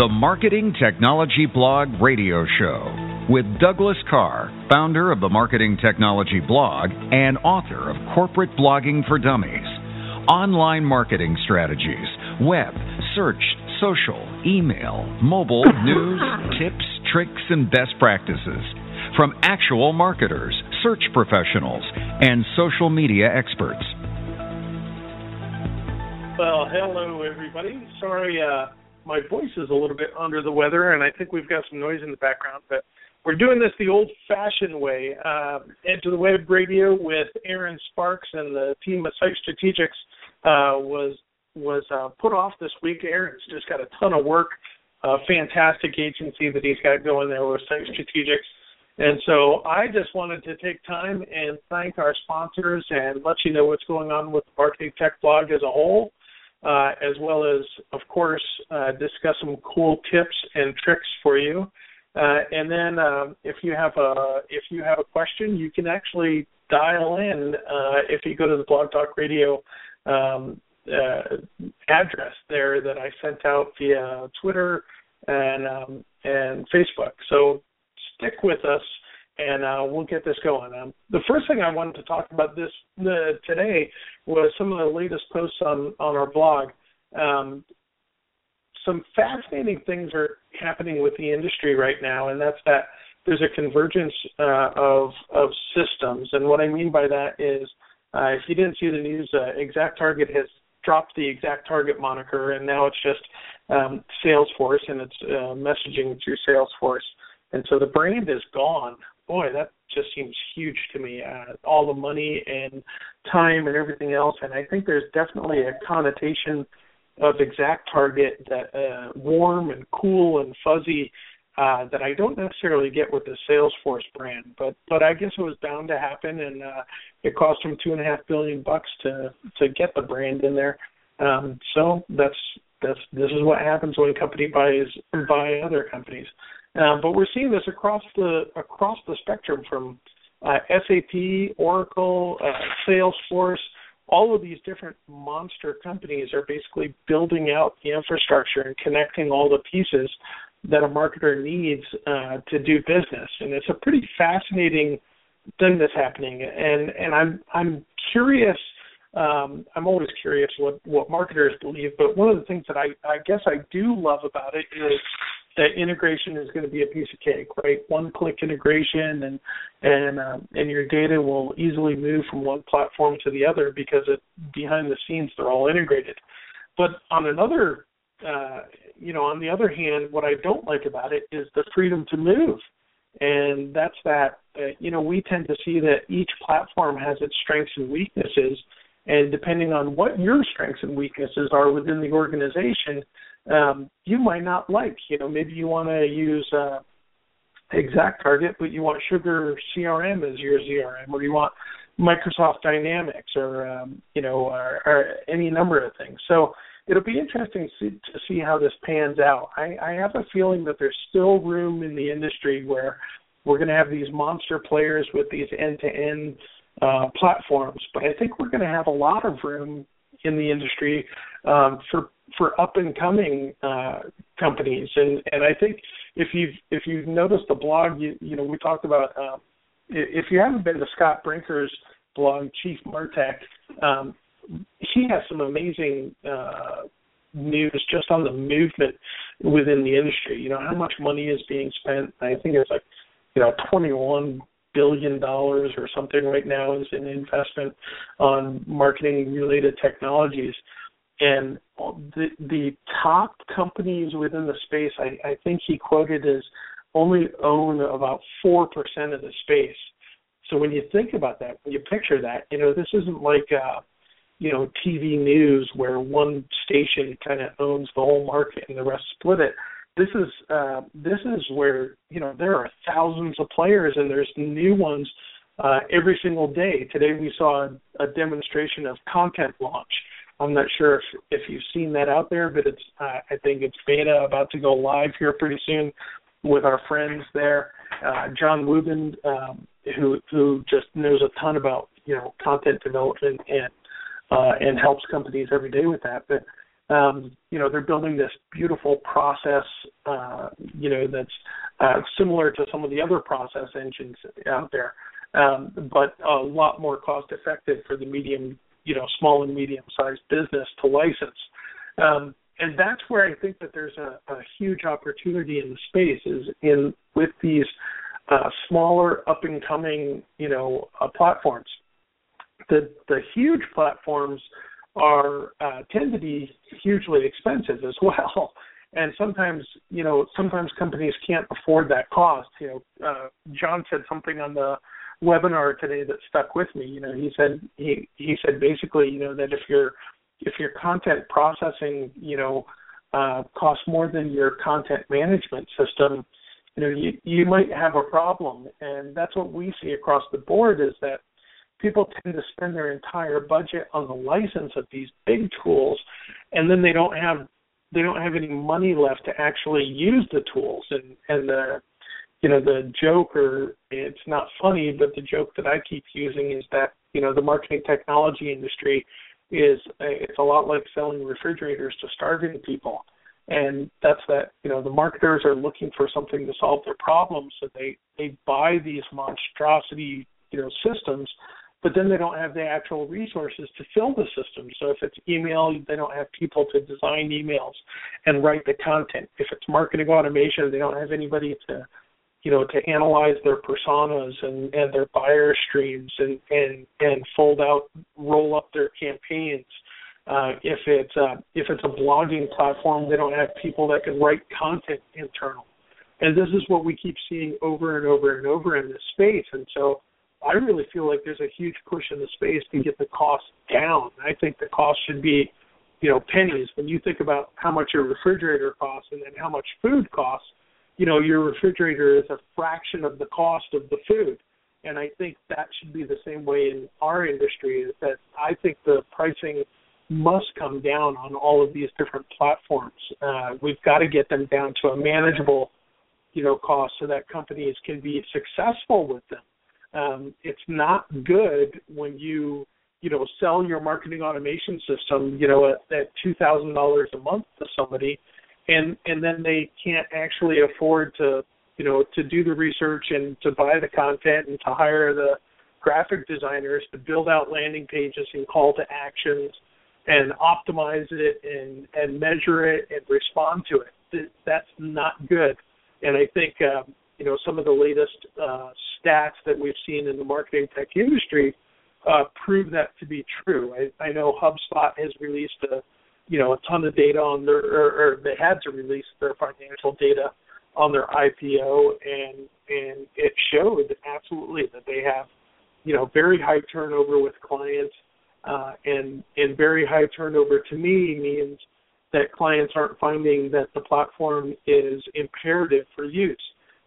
the Marketing Technology Blog Radio Show with Douglas Karr, founder of the Marketing Technology Blog and author of Corporate Blogging for Dummies. Online marketing strategies, web, search, social, email, mobile, news, tips, tricks, and best practices from actual marketers, search professionals, and social media experts. Well, hello, everybody. Sorry, uh, my voice is a little bit under the weather, and I think we've got some noise in the background, but we're doing this the old fashioned way. Uh, Into the Web Radio with Erin Sparks and the team at Site Strategics uh, was was uh, put off this week. Erin's just got a ton of work, a fantastic agency that he's got going there with Site Strategics. And so I just wanted to take time and thank our sponsors and let you know what's going on with the Marketing Tech blog as a whole, uh, as well as, of course, uh, discuss some cool tips and tricks for you. Uh, and then um, if you have a if you have a question, you can actually dial in uh, if you go to the Blog Talk Radio um, uh, address there that I sent out via Twitter and um, and Facebook. So stick with us, and uh, we'll get this going. Um, the first thing I wanted to talk about this today was some of the latest posts on on our blog. Um, some fascinating things are happening with the industry right now, and that's that there's a convergence uh, of of systems. And what I mean by that is, uh, if you didn't see the news, uh, ExactTarget has dropped the Exact Target moniker, and now it's just um, Salesforce, and it's uh, messaging through Salesforce. And so the brand is gone. Boy, that just seems huge to me. Uh, all the money and time and everything else, and I think there's definitely a connotation of ExactTarget that uh, warm and cool and fuzzy uh, that I don't necessarily get with the Salesforce brand, but but I guess it was bound to happen, and uh, it cost them two and a half billion bucks to to get the brand in there. Um, so that's that's this is what happens when a company buys buy other companies. Um, but we're seeing this across the across the spectrum from uh, SAP, Oracle, uh, Salesforce. All of these different monster companies are basically building out the infrastructure and connecting all the pieces that a marketer needs uh, to do business, and it's a pretty fascinating thing that's happening. And and I'm I'm curious. Um, I'm always curious what what marketers believe, but one of the things that I I guess I do love about it is that integration is going to be a piece of cake, right? One click integration, and and um, and your data will easily move from one platform to the other because it behind the scenes they're all integrated. But on another uh, you know, on the other hand, what I don't like about it is the freedom to move. And that's that, uh, you know, we tend to see that each platform has its strengths and weaknesses. And depending on what your strengths and weaknesses are within the organization, um, you might not like. You know, maybe you want to use uh, ExactTarget, but you want Sugar CRM as your CRM, or you want Microsoft Dynamics, or um, you know, or, or any number of things. So it'll be interesting to see how this pans out. I, I have a feeling that there's still room in the industry where we're going to have these monster players with these end-to-end uh, platforms, but I think we're going to have a lot of room in the industry um, for for up and coming uh, companies. And and I think if you've if you've noticed the blog, you you know we talked about uh, if you haven't been to Scott Brinker's blog, Chief Martech, um, he has some amazing uh, news just on the movement within the industry. You know how much money is being spent. I think it's like you know twenty one billion dollars or something right now is in investment on marketing related technologies. And the the top companies within the space, I, I think he quoted as only own about four percent of the space. So when you think about that, when you picture that, you know, this isn't like uh you know TV news where one station kind of owns the whole market and the rest split it. This is uh, this is where you know there are thousands of players and there's new ones uh, every single day. Today we saw a, a demonstration of content launch. I'm not sure if if you've seen that out there, but it's uh, I think it's beta about to go live here pretty soon with our friends there. Uh, John Wuebben, um, who who just knows a ton about you know content development and uh, and helps companies every day with that. But Um, you know, they're building this beautiful process, uh, you know, that's uh, similar to some of the other process engines out there, um, but a lot more cost effective for the medium, you know, small and medium sized business to license. Um, and that's where I think that there's a, a huge opportunity in the space is in with these uh, smaller up and coming, you know, uh, platforms. The the huge platforms are uh, tend to be hugely expensive as well. And sometimes, you know, sometimes companies can't afford that cost. You know, uh, John said something on the webinar today that stuck with me. You know, he said he he said basically, you know, that if your if your content processing, you know, uh, costs more than your content management system, you know, you you might have a problem. And that's what we see across the board is that people tend to spend their entire budget on the license of these big tools and then they don't have they don't have any money left to actually use the tools and and the you know the joke or it's not funny but the joke that I keep using is that you know the marketing technology industry is it's a lot like selling refrigerators to starving people and that's that you know the marketers are looking for something to solve their problems so they they buy these monstrosity you know systems but then they don't have the actual resources to fill the system. So if it's email, they don't have people to design emails and write the content. If it's marketing automation, they don't have anybody to, you know, to analyze their personas and, and their buyer streams and, and, and fold out, roll up their campaigns. Uh, if it's uh, if it's a blogging platform, they don't have people that can write content internal. And this is what we keep seeing over and over and over in this space. And so I really feel like there's a huge push in the space to get the cost down. I think the cost should be, you know, pennies. When you think about how much your refrigerator costs and then how much food costs, you know, your refrigerator is a fraction of the cost of the food. And I think that should be the same way in our industry is that I think the pricing must come down on all of these different platforms. Uh, we've got to get them down to a manageable, you know, cost so that companies can be successful with them um, it's not good when you you know sell your marketing automation system you know at, at two thousand dollars a month to somebody and and then they can't actually afford to you know to do the research and to buy the content and to hire the graphic designers to build out landing pages and call to actions and optimize it and and measure it and respond to it that's not good and i think um, you know some of the latest uh, stats that we've seen in the marketing tech industry uh, prove that to be true. I, I know HubSpot has released a you know a ton of data on their or, or they had to release their financial data on their IPO and and it showed absolutely that they have you know very high turnover with clients uh, and and very high turnover to me means that clients aren't finding that the platform is imperative for use.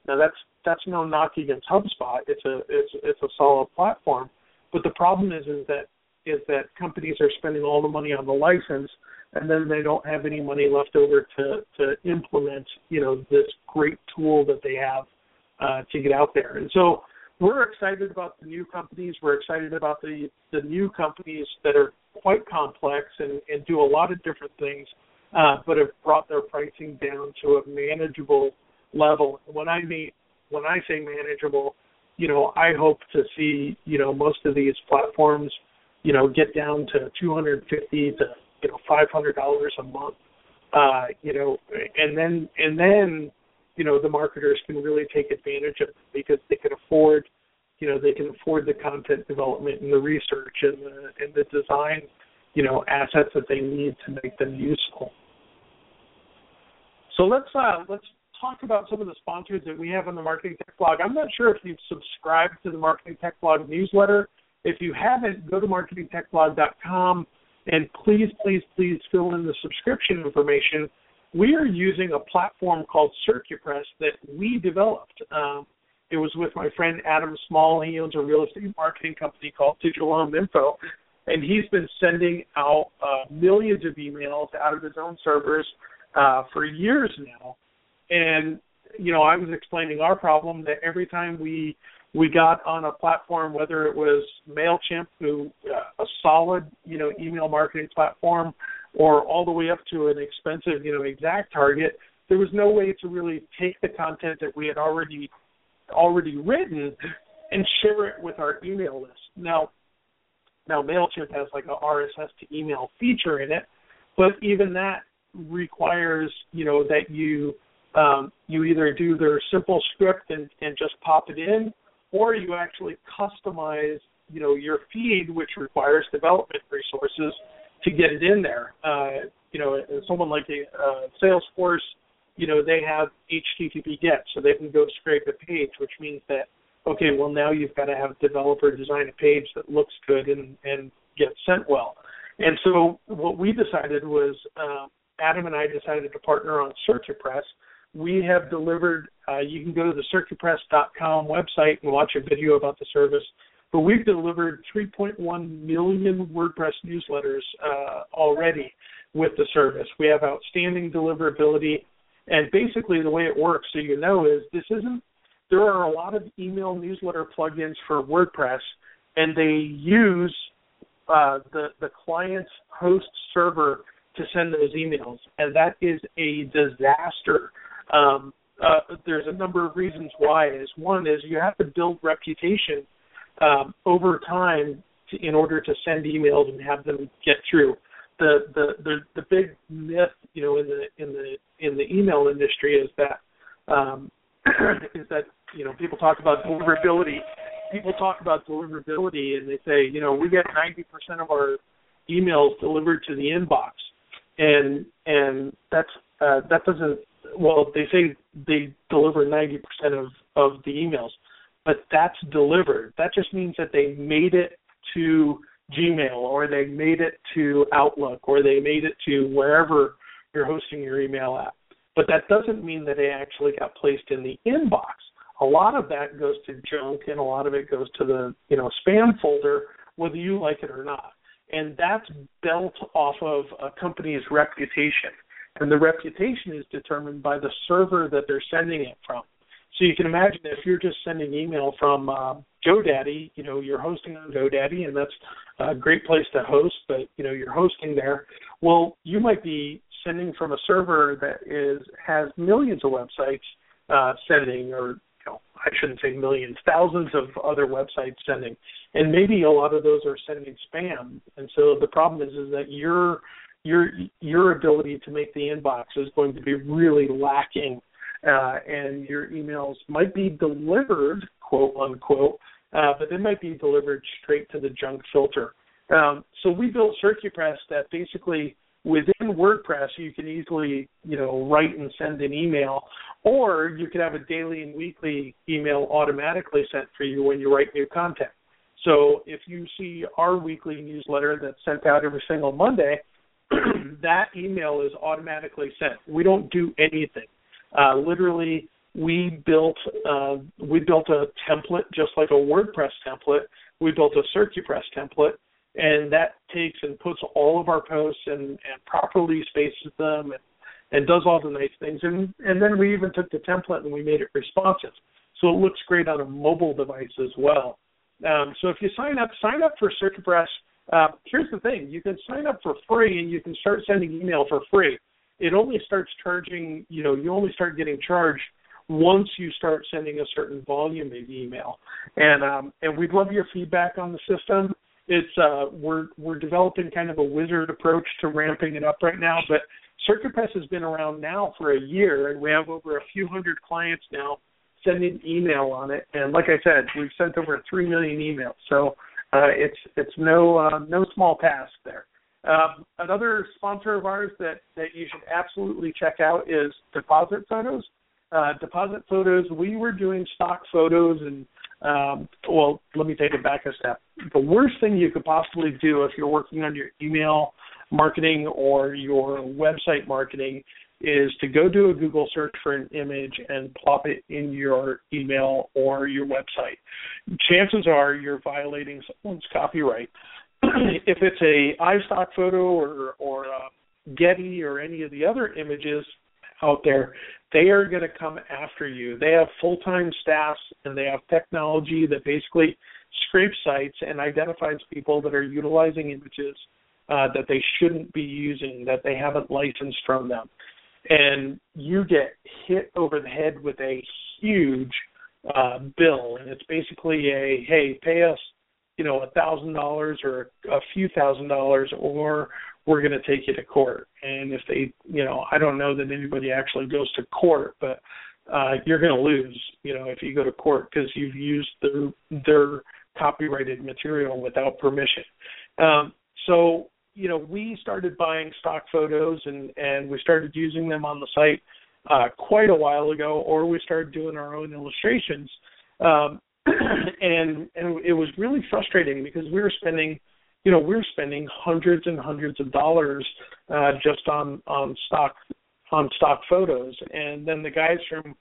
Now that's that's no knock against HubSpot. It's a it's it's a solid platform. But the problem is is that is that companies are spending all the money on the license and then they don't have any money left over to to implement you know this great tool that they have uh, to get out there. And so we're excited about the new companies. We're excited about the the new companies that are quite complex and, and do a lot of different things, uh, but have brought their pricing down to a manageable level. When I mean when I say manageable, you know, I hope to see, you know, most of these platforms, you know, get down to 250 to you know 500 dollars a month. Uh, you know, and then and then you know the marketers can really take advantage of it because they can afford you know they can afford the content development and the research and the and the design you know assets that they need to make them useful so let's uh let's talk about some of the sponsors that we have on the Marketing Tech Blog. I'm not sure if you've subscribed to the Marketing Tech Blog newsletter. If you haven't, go to marketingtechblog.com and please, please, please fill in the subscription information. We are using a platform called CircuPress that we developed. Um, it was with my friend Adam Small. He owns a real estate marketing company called Digital Home Info, and he's been sending out uh, millions of emails out of his own servers uh, for years now and you know I was explaining our problem that every time we we got on a platform, whether it was Mailchimp, who uh, a solid you know email marketing platform, or all the way up to an expensive, you know, exact target. there was no way to really take the content that we had already already written and share it with our email list. Now, now Mailchimp has like a RSS to email feature in it, but even that requires you know that you um, you either do their simple script and, and just pop it in, or you actually customize you know your feed, which requires development resources to get it in there. Uh, you know, someone like a uh, Salesforce, you know, they have HTTP GET, so they can go scrape a page, which means that okay, well now you've got to have a developer design a page that looks good and and gets sent well. And so what we decided was uh, Adam and I decided to partner on CircuPress. We have delivered. Uh, you can go to the CircuPress.com website and watch a video about the service. But we've delivered 3.1 million WordPress newsletters uh, already with the service. We have outstanding deliverability, and basically the way it works, so you know, is this isn't. There are a lot of email newsletter plugins for WordPress, and they use uh, the the client's host server to send those emails, and that is a disaster. Um, uh, there's a number of reasons why. Is one is you have to build reputation um, over time to, in order to send emails and have them get through. The, the the the big myth, you know, in the in the in the email industry is that um, is that you know people talk about deliverability. People talk about deliverability and they say, you know, we get 90% of our emails delivered to the inbox, and and that's uh, that doesn't. Well, they say they deliver 90% of of the emails but that's delivered. That just means that they made it to Gmail or they made it to Outlook or they made it to wherever you're hosting your email at. But that doesn't mean that they actually got placed in the inbox. A lot of that goes to junk and a lot of it goes to the, you know, spam folder whether you like it or not. And that's built off of a company's reputation. And the reputation is determined by the server that they're sending it from. So you can imagine if you're just sending email from uh, GoDaddy, you know, you're hosting on GoDaddy, and that's a great place to host, but you know, you're hosting there. Well, you might be sending from a server that is has millions of websites uh, sending, or you know, I shouldn't say millions, thousands of other websites sending, and maybe a lot of those are sending spam. And so the problem is, is that your your your ability to make the inbox is going to be really lacking uh, and your emails might be delivered, quote unquote, uh, but they might be delivered straight to the junk filter. Um, so we built CircuPress that basically within WordPress you can easily, you know, write and send an email, or you could have a daily and weekly email automatically sent for you when you write new content. So if you see our weekly newsletter that's sent out every single Monday, that email is automatically sent. We don't do anything. Uh, literally, we built uh, we built a template just like a WordPress template. We built a CircuPress template, and that takes and puts all of our posts and, and properly spaces them and, and does all the nice things. And and then we even took the template and we made it responsive, so it looks great on a mobile device as well. Um, so if you sign up, sign up for CircuPress. Uh, here's the thing: you can sign up for free and you can start sending email for free it only starts charging, you know, you only start getting charged once you start sending a certain volume of email. And um, and we'd love your feedback on the system. It's uh, we're we're developing kind of a wizard approach to ramping it up right now, but CircuPress has been around now for a year, and we have over a few hundred clients now sending email on it. And like I said, we've sent over three million emails, so uh, it's it's no uh, no small task there. Um, another sponsor of ours that, that you should absolutely check out is Deposit Photos. Uh, Deposit Photos, we were doing stock photos and, um, well, let me take it back a step. The worst thing you could possibly do if you're working on your email marketing or your website marketing is to go do a Google search for an image and plop it in your email or your website. Chances are you're violating someone's copyright. if it's a iStock photo or or uh, Getty or any of the other images out there, they are going to come after you. They have full time staffs and they have technology that basically scrapes sites and identifies people that are utilizing images uh, that they shouldn't be using, that they haven't licensed from them. And you get hit over the head with a huge uh, bill, and it's basically a hey, pay us, you know, a thousand dollars or a few thousand dollars, or we're going to take you to court. And if they, you know, I don't know that anybody actually goes to court, but uh, you're going to lose, you know, if you go to court because you've used their their copyrighted material without permission. Um, so, you know, we started buying stock photos and and we started using them on the site uh, quite a while ago, or we started doing our own illustrations. Um, and and it was really frustrating because we were spending you know we're spending hundreds and hundreds of dollars uh just on on stock on stock photos and then the guys from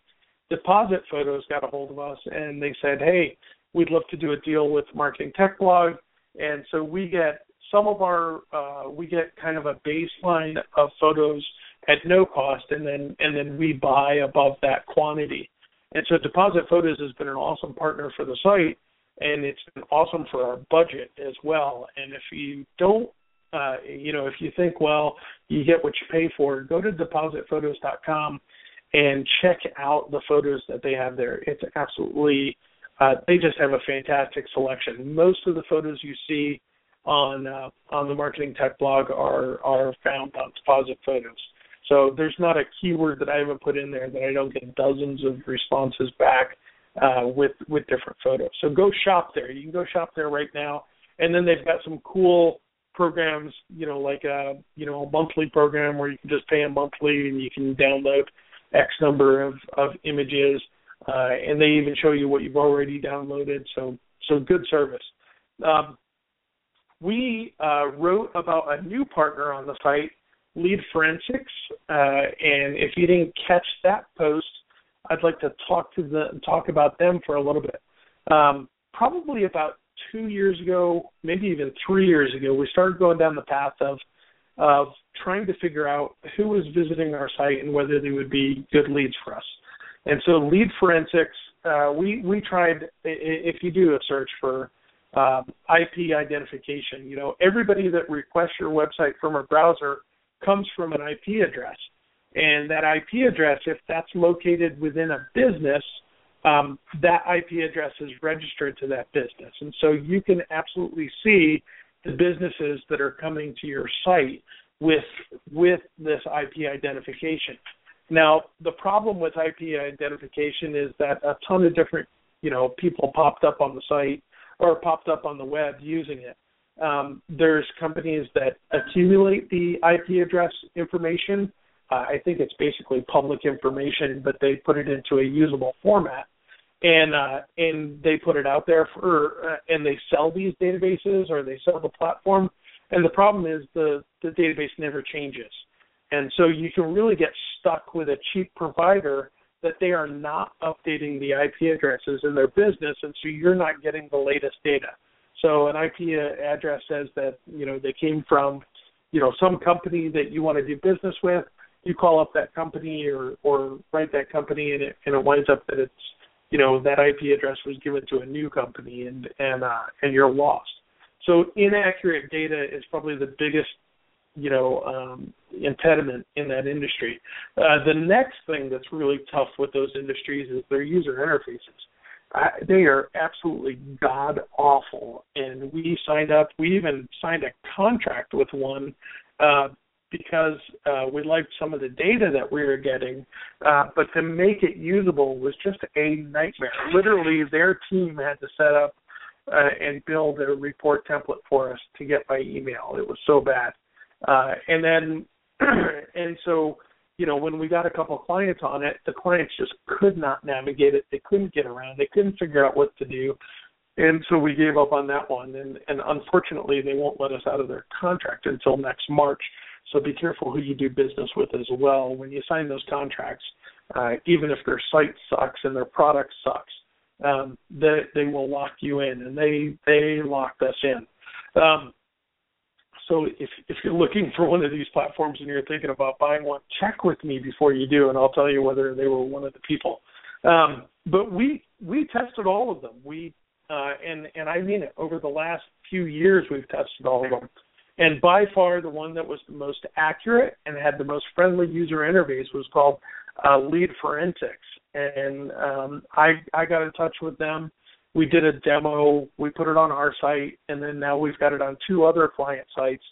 deposit photos got a hold of us and they said hey we'd love to do a deal with marketing tech blog and so we get some of our uh we get kind of a baseline of photos at no cost and then and then we buy above that quantity and so deposit photos has been an awesome partner for the site and it's been awesome for our budget as well. And if you don't, uh, you know, if you think, well, you get what you pay for, go to depositphotos.com and check out the photos that they have there. It's absolutely, uh, they just have a fantastic selection. Most of the photos you see on uh, on the marketing tech blog are are found on Deposit Photos. So there's not a keyword that I haven't put in there that I don't get dozens of responses back uh, with with different photos. So go shop there. You can go shop there right now, and then they've got some cool programs. You know, like a you know a monthly program where you can just pay a monthly and you can download X number of of images, uh, and they even show you what you've already downloaded. So so good service. Um, we uh, wrote about a new partner on the site, Lead Forensics, uh, and if you didn't catch that post, I'd like to talk to the talk about them for a little bit. Um, probably about two years ago, maybe even three years ago, we started going down the path of of trying to figure out who was visiting our site and whether they would be good leads for us. And so, lead forensics, uh, we we tried. If you do a search for um, IP identification, you know everybody that requests your website from a browser comes from an IP address. And that IP address, if that's located within a business, um, that IP address is registered to that business. And so you can absolutely see the businesses that are coming to your site with with this IP identification. Now, the problem with IP identification is that a ton of different, you know, people popped up on the site or popped up on the web using it. Um, there's companies that accumulate the IP address information uh, I think it's basically public information, but they put it into a usable format, and uh, and they put it out there for uh, and they sell these databases or they sell the platform. And the problem is the the database never changes, and so you can really get stuck with a cheap provider that they are not updating the IP addresses in their business, and so you're not getting the latest data. So an IP address says that you know they came from you know some company that you want to do business with you call up that company or or write that company and it and it winds up that it's you know that IP address was given to a new company and and uh, and you're lost. So inaccurate data is probably the biggest you know um, impediment in that industry. Uh, the next thing that's really tough with those industries is their user interfaces. I, they are absolutely god awful, and we signed up. We even signed a contract with one uh, because uh, we liked some of the data that we were getting, uh, but to make it usable was just a nightmare. Literally, their team had to set up uh, and build a report template for us to get by email. It was so bad. Uh, and then, and so, you know, when we got a couple of clients on it, the clients just could not navigate it. They couldn't get around. They couldn't figure out what to do. And so we gave up on that one. And, and unfortunately, they won't let us out of their contract until next March. So be careful who you do business with as well when you sign those contracts. Uh, even if their site sucks and their product sucks, um, they they will lock you in, and they they locked us in. Um, so if if you're looking for one of these platforms and you're thinking about buying one, check with me before you do, and I'll tell you whether they were one of the people. Um, but we we tested all of them. We uh, and and I mean it. Over the last few years, we've tested all of them And by far, the one that was the most accurate and had the most friendly user interface was called uh, Lead Forensics. And um, I I got in touch with them. We did a demo. We put it on our site, and then now we've got it on two other client sites.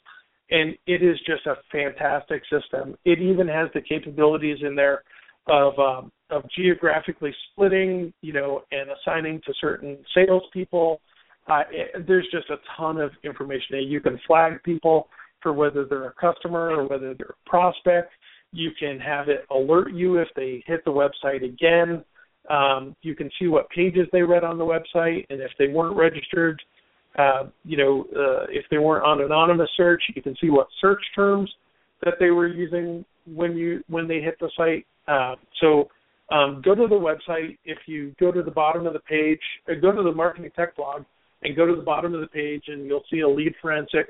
And it is just a fantastic system. It even has the capabilities in there of um, of geographically splitting, you know, and assigning to certain salespeople. Uh, it, there's just a ton of information. You can flag people for whether they're a customer or whether they're a prospect. You can have it alert you if they hit the website again. Um, you can see what pages they read on the website, and if they weren't registered, uh, you know, uh, if they weren't on anonymous search, you can see what search terms that they were using when you when they hit the site. Uh, so um, go to the website. If you go to the bottom of the page, uh, go to the marketing tech blog and go to the bottom of the page, and you'll see a lead forensic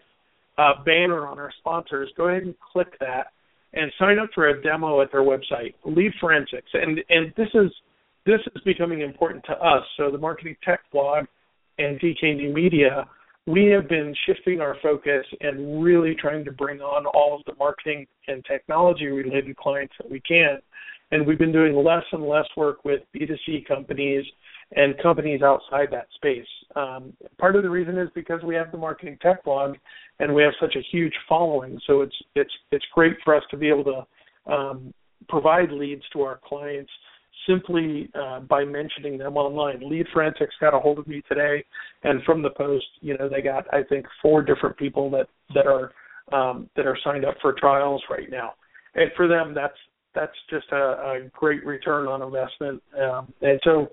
uh, banner on our sponsors. Go ahead and click that and sign up for a demo at their website, Lead Forensics. And and this is this is becoming important to us. So the marketing tech blog and DK New Media, we have been shifting our focus and really trying to bring on all of the marketing and technology related clients that we can and we've been doing less and less work with B2C companies and companies outside that space. Um, part of the reason is because we have the marketing tech blog and we have such a huge following. So it's it's it's great for us to be able to um, provide leads to our clients simply uh, by mentioning them online. Lead Forensics got a hold of me today, and from the post, you know, they got I think four different people that that are um, that are signed up for trials right now. And for them, that's that's just a, a great return on investment. Um, and so,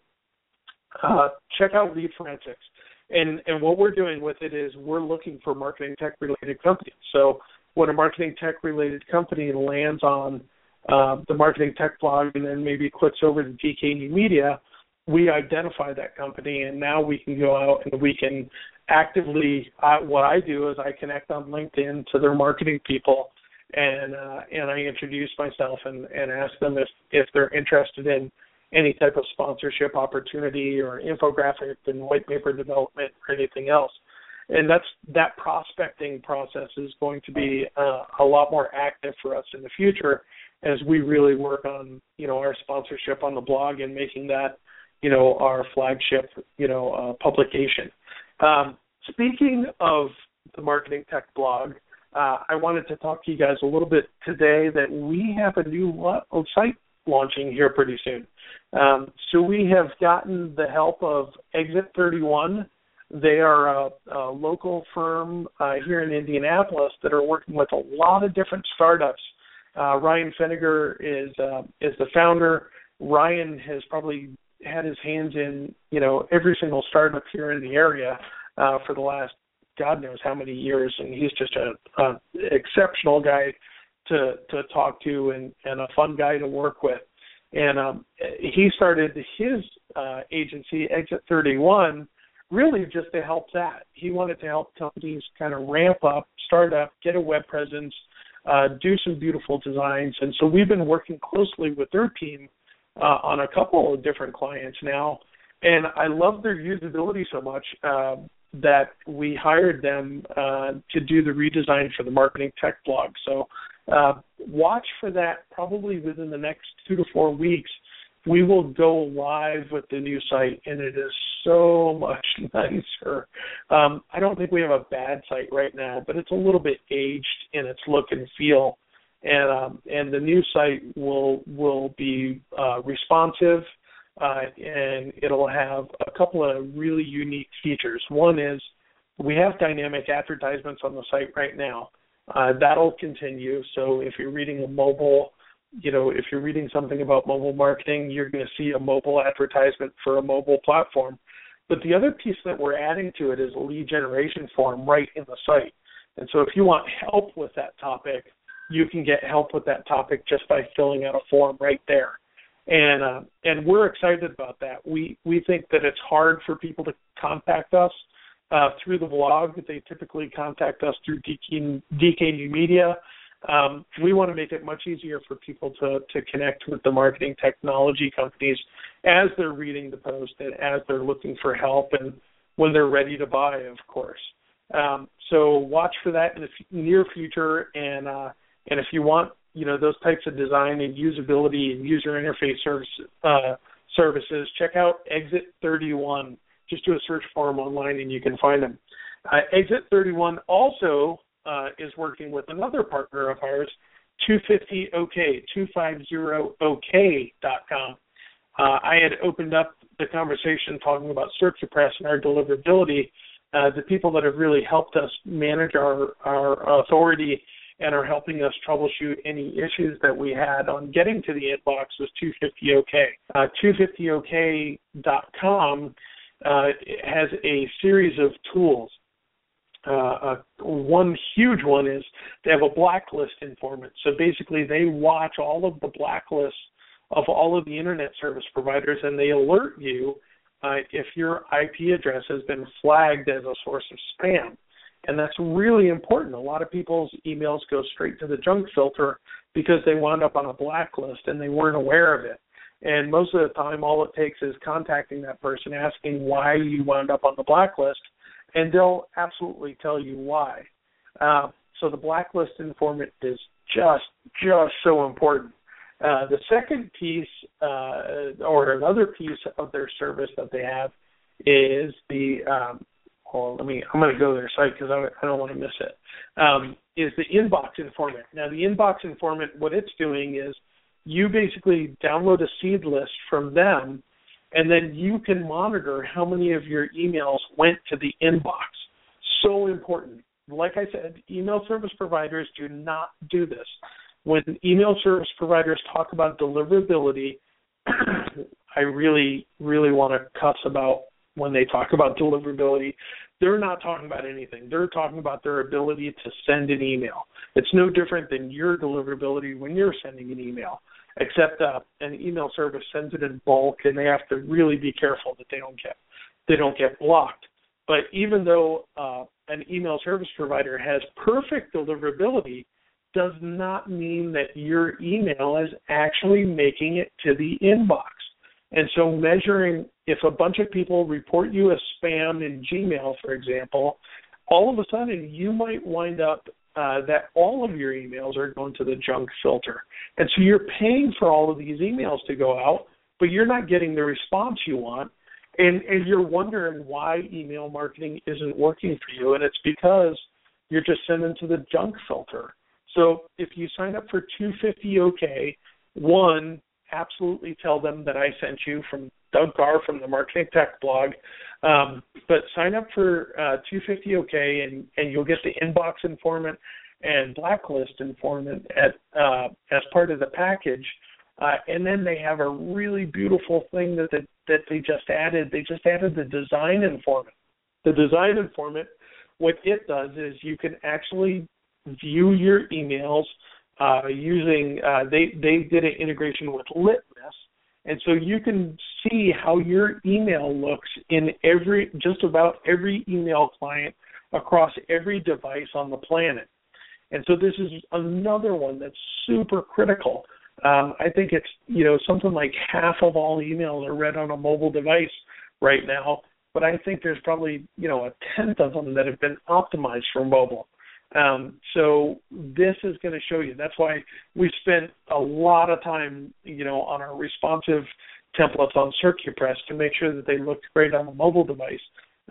uh, check out Lead Forensics. And and what we're doing with it is we're looking for marketing tech related companies. So when a marketing tech related company lands on uh, the marketing tech blog and then maybe clicks over to DK New Media, we identify that company and now we can go out and we can actively what I do is I connect on LinkedIn to their marketing people and uh, and I introduce myself and, and ask them if if they're interested in any type of sponsorship opportunity or infographic and white paper development or anything else. And that's that prospecting process is going to be uh, a lot more active for us in the future as we really work on you know our sponsorship on the blog and making that you know our flagship you know uh, publication. Um, speaking of the marketing tech blog, uh, I wanted to talk to you guys a little bit today that we have a new site launching here pretty soon. Um, so we have gotten the help of Exit 31. They are a, a local firm uh, here in Indianapolis that are working with a lot of different startups. Uh, Ryan Feniger is uh, is the founder. Ryan has probably had his hands in you know every single startup here in the area uh, for the last God knows how many years, and he's just a, a exceptional guy to to talk to and and a fun guy to work with. And um, he started his uh, agency, Exit 31, really just to help that. He wanted to help companies kind of ramp up, start up, get a web presence, uh, do some beautiful designs. And so we've been working closely with their team uh, on a couple of different clients now. And I love their usability so much. Uh, that we hired them uh, to do the redesign for the marketing tech blog. So uh, watch for that probably within the next two to four weeks. We will go live with the new site, and it is so much nicer. Um, I don't think we have a bad site right now, but it's a little bit aged in its look and feel. And um, and the new site will will be uh, responsive uh, and it'll have a couple of really unique features. One is we have dynamic advertisements on the site right now. Uh, that'll continue. So if you're reading a mobile, you know, if you're reading something about mobile marketing, you're going to see a mobile advertisement for a mobile platform. But the other piece that we're adding to it is a lead generation form right in the site. And so if you want help with that topic, you can get help with that topic just by filling out a form right there and uh, and we're excited about that. We we think that it's hard for people to contact us uh, through the blog. They typically contact us through DK, DK New Media. Um, we want to make it much easier for people to to connect with the marketing technology companies as they're reading the post and as they're looking for help and when they're ready to buy, of course. Um, so watch for that in the f- near future, and uh, and if you want, you know, those types of design and usability and user interface service, uh, services, check out Exit 31. Just do a search for them online, and you can find them. Uh, Exit 31 also uh, is working with another partner of ours, 250OK, 250OK.com. Uh, I had opened up the conversation talking about search CircuPress and our deliverability. Uh, the people that have really helped us manage our, our authority and are helping us troubleshoot any issues that we had on getting to the inbox was 250OK. Uh, 250OK.com uh, has a series of tools. Uh, uh, one huge one is they have a blacklist informant. So basically, they watch all of the blacklists of all of the internet service providers, and they alert you uh, if your IP address has been flagged as a source of spam. And that's really important. A lot of people's emails go straight to the junk filter because they wound up on a blacklist and they weren't aware of it. And most of the time, all it takes is contacting that person, asking why you wound up on the blacklist, and they'll absolutely tell you why. Uh, so the blacklist informant is just just so important. Uh, the second piece, uh, or another piece of their service that they have, is the um, well, let me. I'm going to go to their site because I, I don't want to miss it. Um, is the inbox informant. Now, the inbox informant, what it's doing is you basically download a seed list from them, and then you can monitor how many of your emails went to the inbox. So important. Like I said, email service providers do not do this. When email service providers talk about deliverability, I really, really want to cuss about when they talk about deliverability. They're not talking about anything. They're talking about their ability to send an email. It's no different than your deliverability when you're sending an email, except uh, an email service sends it in bulk, and they have to really be careful that they don't get they don't get blocked. But even though uh, an email service provider has perfect deliverability, does not mean that your email is actually making it to the inbox. And so measuring if a bunch of people report you as spam in Gmail, for example, all of a sudden you might wind up uh, that all of your emails are going to the junk filter. And so you're paying for all of these emails to go out, but you're not getting the response you want. And, and you're wondering why email marketing isn't working for you. And it's because you're just sending to the junk filter. So if you sign up for 250OK, one, absolutely tell them that I sent you from Doug Karr from the Marketing Tech blog. Um, but sign up for uh, 250OK and, and you'll get the inbox informant and blacklist informant at uh, as part of the package. Uh, and then they have a really beautiful thing that they, that they just added. They just added the design informant. The design informant, what it does is you can actually view your emails uh, using. Uh, they they did an integration with Litmus, and so you can see how your email looks in every just about every email client across every device on the planet. And so this is another one that's super critical. Um, I think it's you know something like half of all emails are read on a mobile device right now, but I think there's probably you know a tenth of them that have been optimized for mobile. Um, so this is going to show you. That's why we spent a lot of time, you know, on our responsive templates on CircuPress to make sure that they looked great on a mobile device,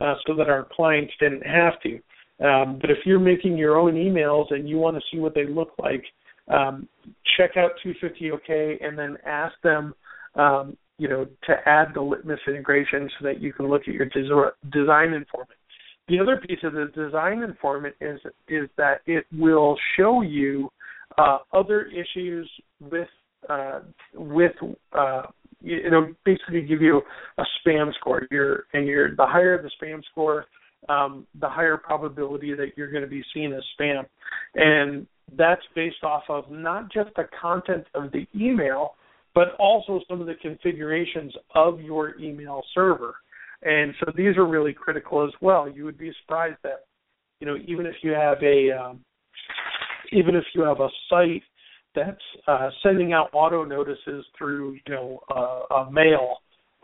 uh, so that our clients didn't have to. Um, but if you're making your own emails and you want to see what they look like, um, check out 250OK and then ask them, um, you know, to add the Litmus integration so that you can look at your des- design informant the other piece of the design informant is is that it will show you uh, other issues with uh, with uh, know basically give you a spam score. Your and your the higher the spam score, um, the higher probability that you're going to be seen as spam, and that's based off of not just the content of the email, but also some of the configurations of your email server. And so these are really critical as well. You would be surprised that, you know, even if you have a, um, even if you have a site that's uh, sending out auto notices through, you know, uh, a mail.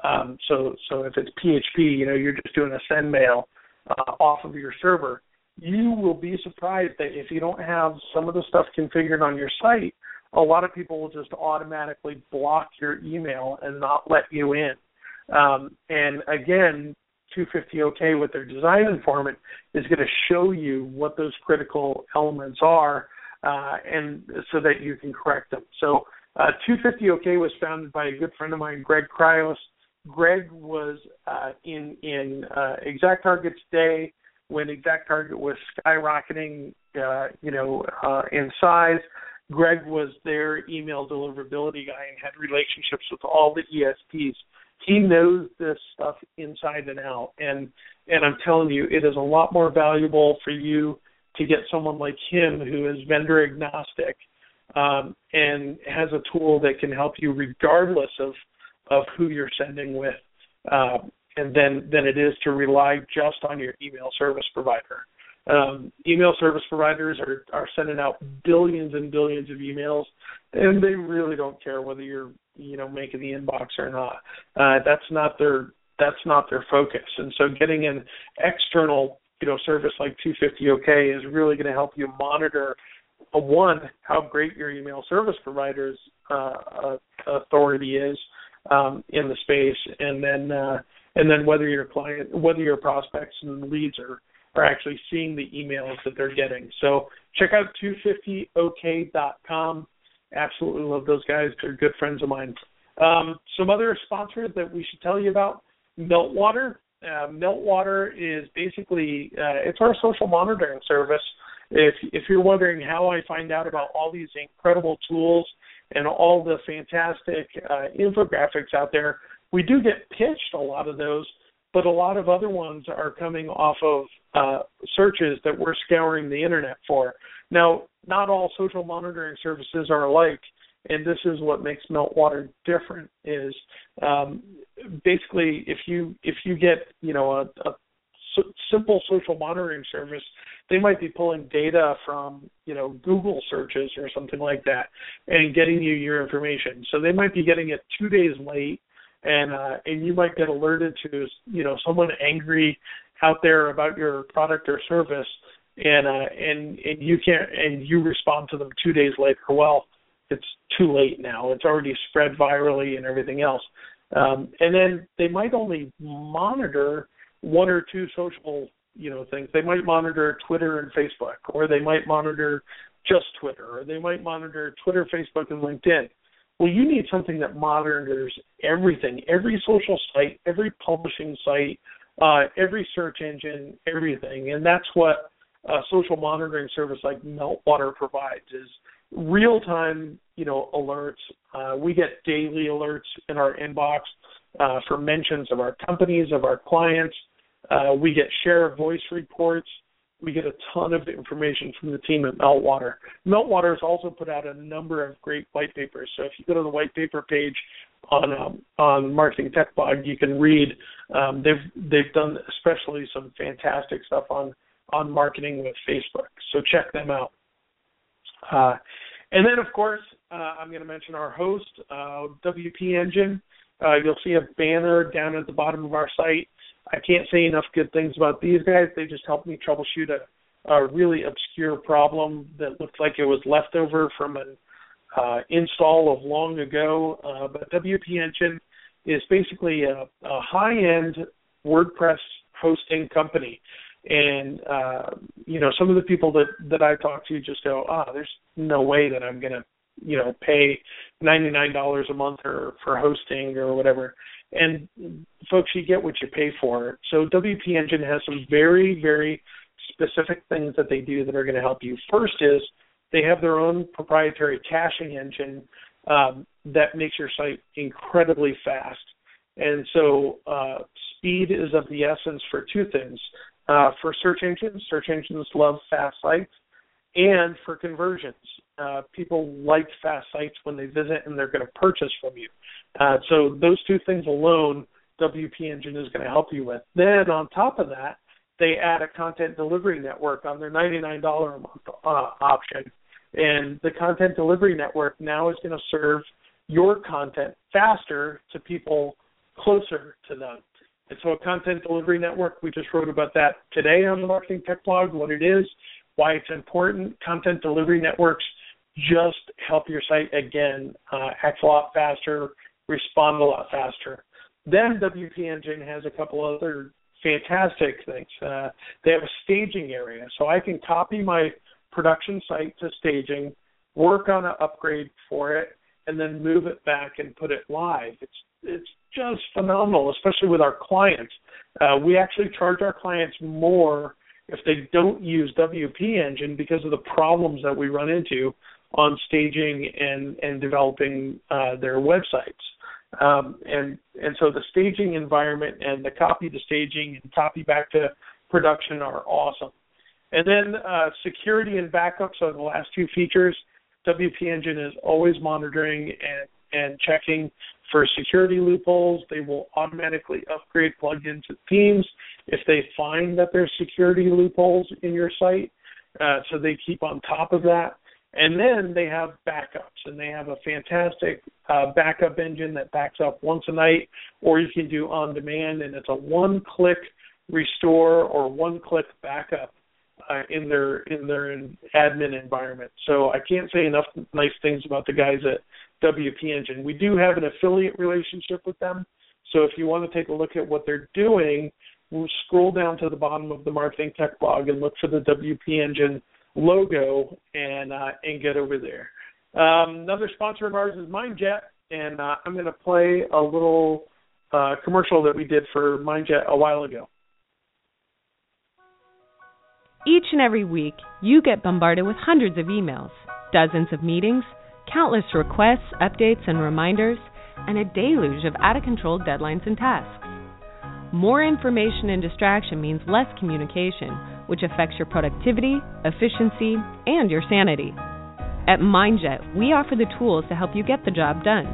Um, so, so if it's PHP, you know, you're just doing a send mail uh, off of your server. you will be surprised that if you don't have some of the stuff configured on your site, a lot of people will just automatically block your email and not let you in. Um, and again, 250OK with their design informant is going to show you what those critical elements are, uh, and so that you can correct them. So, uh, 250OK was founded by a good friend of mine, Greg Kraios. Greg was uh, in in uh, ExactTarget's day when ExactTarget was skyrocketing, uh, you know, uh, in size. Greg was their email deliverability guy and had relationships with all the ESPs. He knows this stuff inside and out, and and I'm telling you, it is a lot more valuable for you to get someone like him who is vendor agnostic um, and has a tool that can help you regardless of of who you're sending with, uh, and then than it is to rely just on your email service provider. Um, email service providers are, are sending out billions and billions of emails, and they really don't care whether you're you know making the inbox or not. Uh, that's not their that's not their focus. And so getting an external you know service like 250OK is really going to help you monitor uh, one how great your email service provider's uh, uh, authority is um, in the space, and then uh, and then whether your client whether your prospects and leads are are actually seeing the emails that they're getting. So check out 250ok.com. Absolutely love those guys. They're good friends of mine. Um, some other sponsors that we should tell you about: Meltwater. Uh, Meltwater is basically uh, it's our social monitoring service. If if you're wondering how I find out about all these incredible tools and all the fantastic uh, infographics out there, we do get pitched a lot of those but a lot of other ones are coming off of uh, searches that we're scouring the internet for. Now, not all social monitoring services are alike, and this is what makes Meltwater different. Is um, basically if you if you get you know a, a simple social monitoring service, they might be pulling data from you know Google searches or something like that and getting you your information. So they might be getting it two days late and uh, and you might get alerted to you know someone angry out there about your product or service, and uh, and and you can't and you respond to them two days later. Well, it's too late now. It's already spread virally and everything else. Um, and then they might only monitor one or two social you know things. They might monitor Twitter and Facebook, or they might monitor just Twitter, or they might monitor Twitter, Facebook, and LinkedIn well, you need something that monitors everything, every social site, every publishing site, uh, every search engine, everything, and that's what a social monitoring service like Meltwater provides is real time, you know, alerts. Uh, we get daily alerts in our inbox uh, for mentions of our companies, of our clients. Uh, we get share of voice reports we get a ton of information from the team at Meltwater. Meltwater has also put out a number of great white papers. So if you go to the white paper page on um, on Marketing Tech Blog, you can read. Um, they've they've done especially some fantastic stuff on on marketing with Facebook. So check them out. Uh, and then of course uh, I'm going to mention our host, uh, WP Engine. Uh, you'll see a banner down at the bottom of our site I can't say enough good things about these guys. They just helped me troubleshoot a, a really obscure problem that looked like it was leftover from an uh, install of long ago. Uh, but WP Engine is basically a, a high-end WordPress hosting company. And uh, you know, some of the people that that I talk to just go, "Ah, there's no way that I'm gonna, you know, pay ninety nine dollars a month or for hosting or whatever." and folks, you get what you pay for. So WP Engine has some very, very specific things that they do that are going to help you. First is they have their own proprietary caching engine um, that makes your site incredibly fast. And so uh, speed is of the essence for two things. Uh, for search engines, search engines love fast sites, and for conversions. Uh, people like fast sites when they visit and they're going to purchase from you. Uh, so those two things alone, WP Engine is going to help you with. Then on top of that, they add a content delivery network on their $99 a month uh, option. And the content delivery network now is going to serve your content faster to people closer to them. And so, a content delivery network, we just wrote about that today on the Marketing Tech blog, what it is, why it's important. Content delivery networks just help your site again uh, act a lot faster, respond a lot faster. Then WP Engine has a couple other fantastic things. Uh, they have a staging area, so I can copy my production site to staging, work on an upgrade for it, and then move it back and put it live. It's it's just phenomenal, especially with our clients. Uh, we actually charge our clients more if they don't use WP Engine because of the problems that we run into on staging and and developing uh, their websites. Um, and and so the staging environment and the copy to staging and copy back to production are awesome. And then uh, security and backups are the last two features. WP Engine is always monitoring and, and checking for security loopholes. They will automatically upgrade plugins and themes if they find that there's security loopholes in your site. Uh, so they keep on top of that. And then they have backups, and they have a fantastic uh, backup engine that backs up once a night, or you can do on demand, and it's a one-click restore or one-click backup uh, in their in their admin environment. So I can't say enough nice things about the guys at WP Engine. We do have an affiliate relationship with them, so if you want to take a look at what they're doing, we'll scroll down to the bottom of the Marketing Tech blog and look for the WP Engine logo and uh, and get over there. Um, another sponsor of ours is MindJet, and uh, I'm going to play a little uh, commercial that we did for MindJet a while ago. Each and every week, you get bombarded with hundreds of emails, dozens of meetings, countless requests, updates, and reminders, and a deluge of out of control deadlines and tasks. More information and distraction means less communication which affects your productivity, efficiency, and your sanity. At MindJet, we offer the tools to help you get the job done.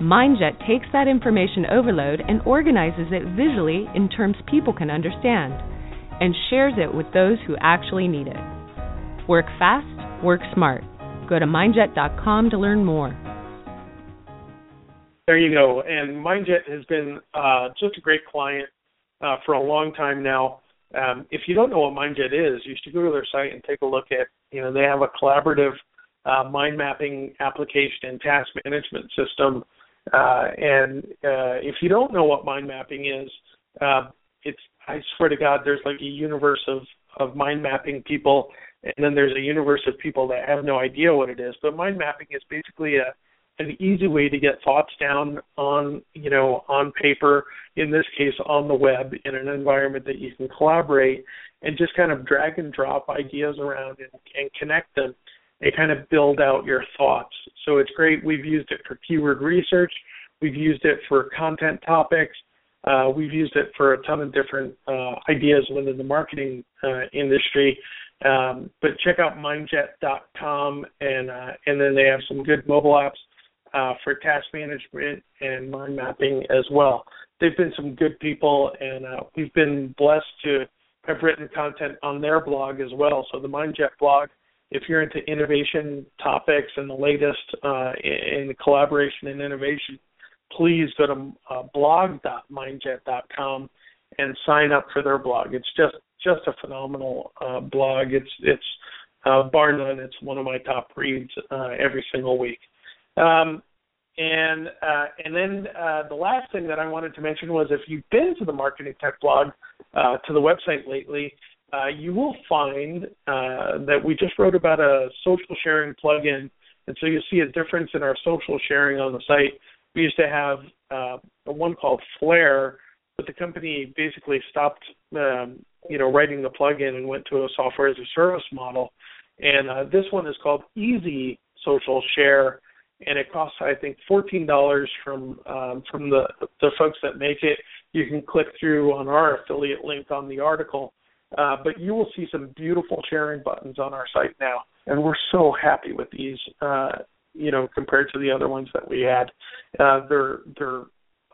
MindJet takes that information overload and organizes it visually in terms people can understand, and shares it with those who actually need it. Work fast, work smart. Go to mindjet.com to learn more. There you go. And MindJet has been uh, just a great client uh, for a long time now. Um, if you don't know what MindJet is, you should go to their site and take a look at. You know, they have a collaborative uh, mind mapping application and task management system. Uh, and uh, if you don't know what mind mapping is, uh, I swear to God, there's like a universe of of mind mapping people, and then there's a universe of people that have no idea what it is. But mind mapping is basically a an easy way to get thoughts down on you know on paper in this case on the web in an environment that you can collaborate and just kind of drag and drop ideas around and, and connect them and kind of build out your thoughts. So it's great. We've used it for keyword research. We've used it for content topics uh, we've used it for a ton of different uh, ideas within the marketing uh, industry um, but check out mindjet.com and uh, and then they have some good mobile apps uh, for task management and mind mapping as well. They've been some good people, and we've been blessed to have written content on their blog as well. So the MindJet blog, if you're into innovation topics and the latest uh, in collaboration and innovation, please go to uh, blog.mindjet.com and sign up for their blog. It's just just a phenomenal uh, blog. It's it's uh, bar none. It's one of my top reads uh, every single week. Um, and uh, and then uh, the last thing that I wanted to mention was if you've been to the Marketing Tech blog uh, to the website lately, uh, you will find uh, that we just wrote about a social sharing plugin, and so you'll see a difference in our social sharing on the site. We used to have uh, one called Flare, but the company basically stopped, um, you know, writing the plugin and went to a software as a service model. And uh, this one is called Easy Social Share, and it costs I think fourteen dollars from um, from the the folks that make it. You can click through on our affiliate link on the article, uh, but you will see some beautiful sharing buttons on our site now, and we're so happy with these. Uh, you know, compared to the other ones that we had, uh, they're they're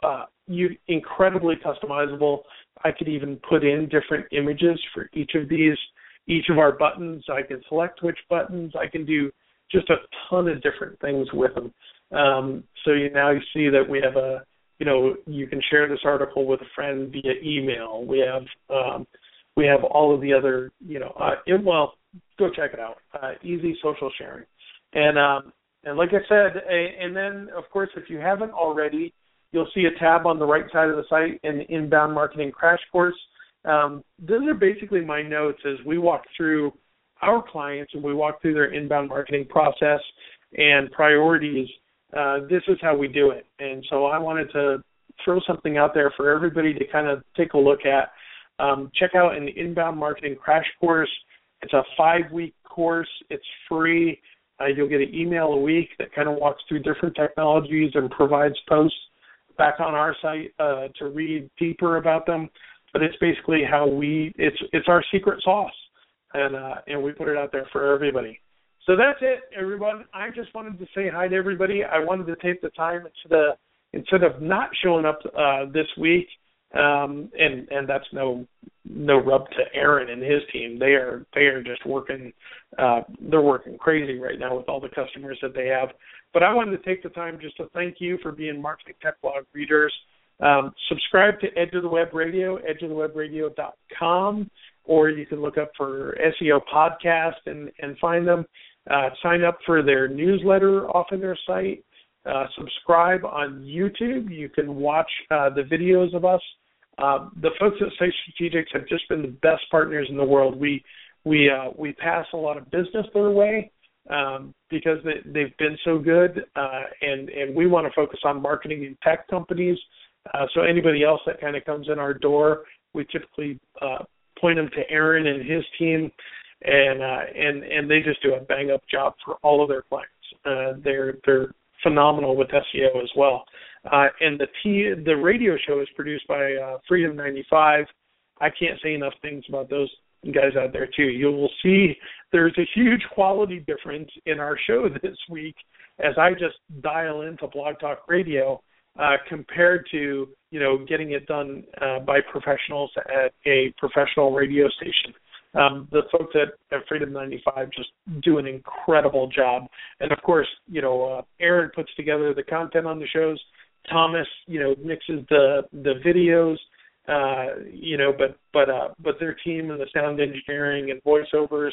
uh, you incredibly customizable. I could even put in different images for each of these, each of our buttons. I can select which buttons. I can do just a ton of different things with them. Um, so you now you see that we have a you know, you can share this article with a friend via email. We have um, we have all of the other, you know, uh, well, go check it out. Uh, easy social sharing, and um, and like I said, a, and then of course, if you haven't already, you'll see a tab on the right side of the site in the inbound marketing crash course. Um, those are basically my notes as we walk through our clients and we walk through their inbound marketing process and priorities uh, this is how we do it. And so I wanted to throw something out there for everybody to kind of take a look at. Um, check out an inbound marketing crash course. It's a five week course. It's free. Uh, you'll get an email a week that kind of walks through different technologies and provides posts back on our site uh, to read deeper about them. But it's basically how we it's it's our secret sauce, and uh, and we put it out there for everybody. So that's it, everyone. I just wanted to say hi to everybody. I wanted to take the time instead of instead of not showing up uh, this week, um, and and that's no no rub to Erin and his team. They are they are just working. Uh, they're working crazy right now with all the customers that they have. But I wanted to take the time just to thank you for being Marketing Tech Blog readers. Um, subscribe to Edge of the Web Radio, edgeofthewebradio.com, or you can look up for SEO podcast and and find them. Uh, sign up for their newsletter off of their site. Uh, subscribe on YouTube. You can watch uh, the videos of us. Uh, the folks at Site Strategics have just been the best partners in the world. We we uh, we pass a lot of business their way um, because they, they've been so good, uh, and and we want to focus on marketing and tech companies. so anybody else that kind of comes in our door, we typically point them to Erin and his team and uh, and and they just do a bang up job for all of their clients. Uh, they're they're phenomenal with SEO as well. Uh, and the T the radio show is produced by uh, Freedom 95. I can't say enough things about those guys out there too. You will see there's a huge quality difference in our show this week as I just dial into Blog Talk Radio uh, compared to you know getting it done uh, by professionals at a professional radio station. Um, the folks at, at Freedom 95 just do an incredible job. And of course, you know, uh, Erin puts together the content on the shows. Thomas, you know, mixes the the videos. Uh, you know, but but uh, but their team and the sound engineering and voiceovers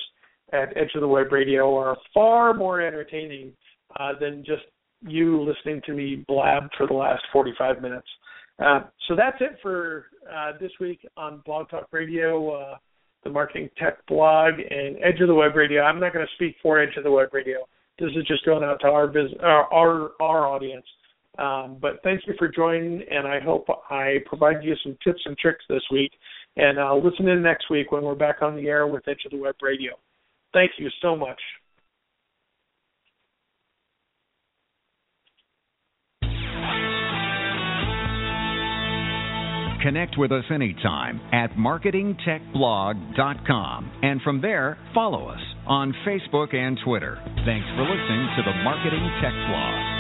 at Edge of the Web Radio are far more entertaining uh, than just you listening to me blab for the last 45 minutes. Uh, so that's it for uh, this week on Blog Talk Radio. Uh, the Marketing Tech blog, and Edge of the Web Radio. I'm not going to speak for Edge of the Web Radio. This is just going out to our business, our our, our audience. Um, but thank you for joining, and I hope I provide you some tips and tricks this week. And uh, listen in next week when we're back on the air with Edge of the Web Radio. Thank you so much. Connect with us anytime at marketingtechblog.com. And from there, follow us on Facebook and Twitter. Thanks for listening to the Marketing Tech Blog.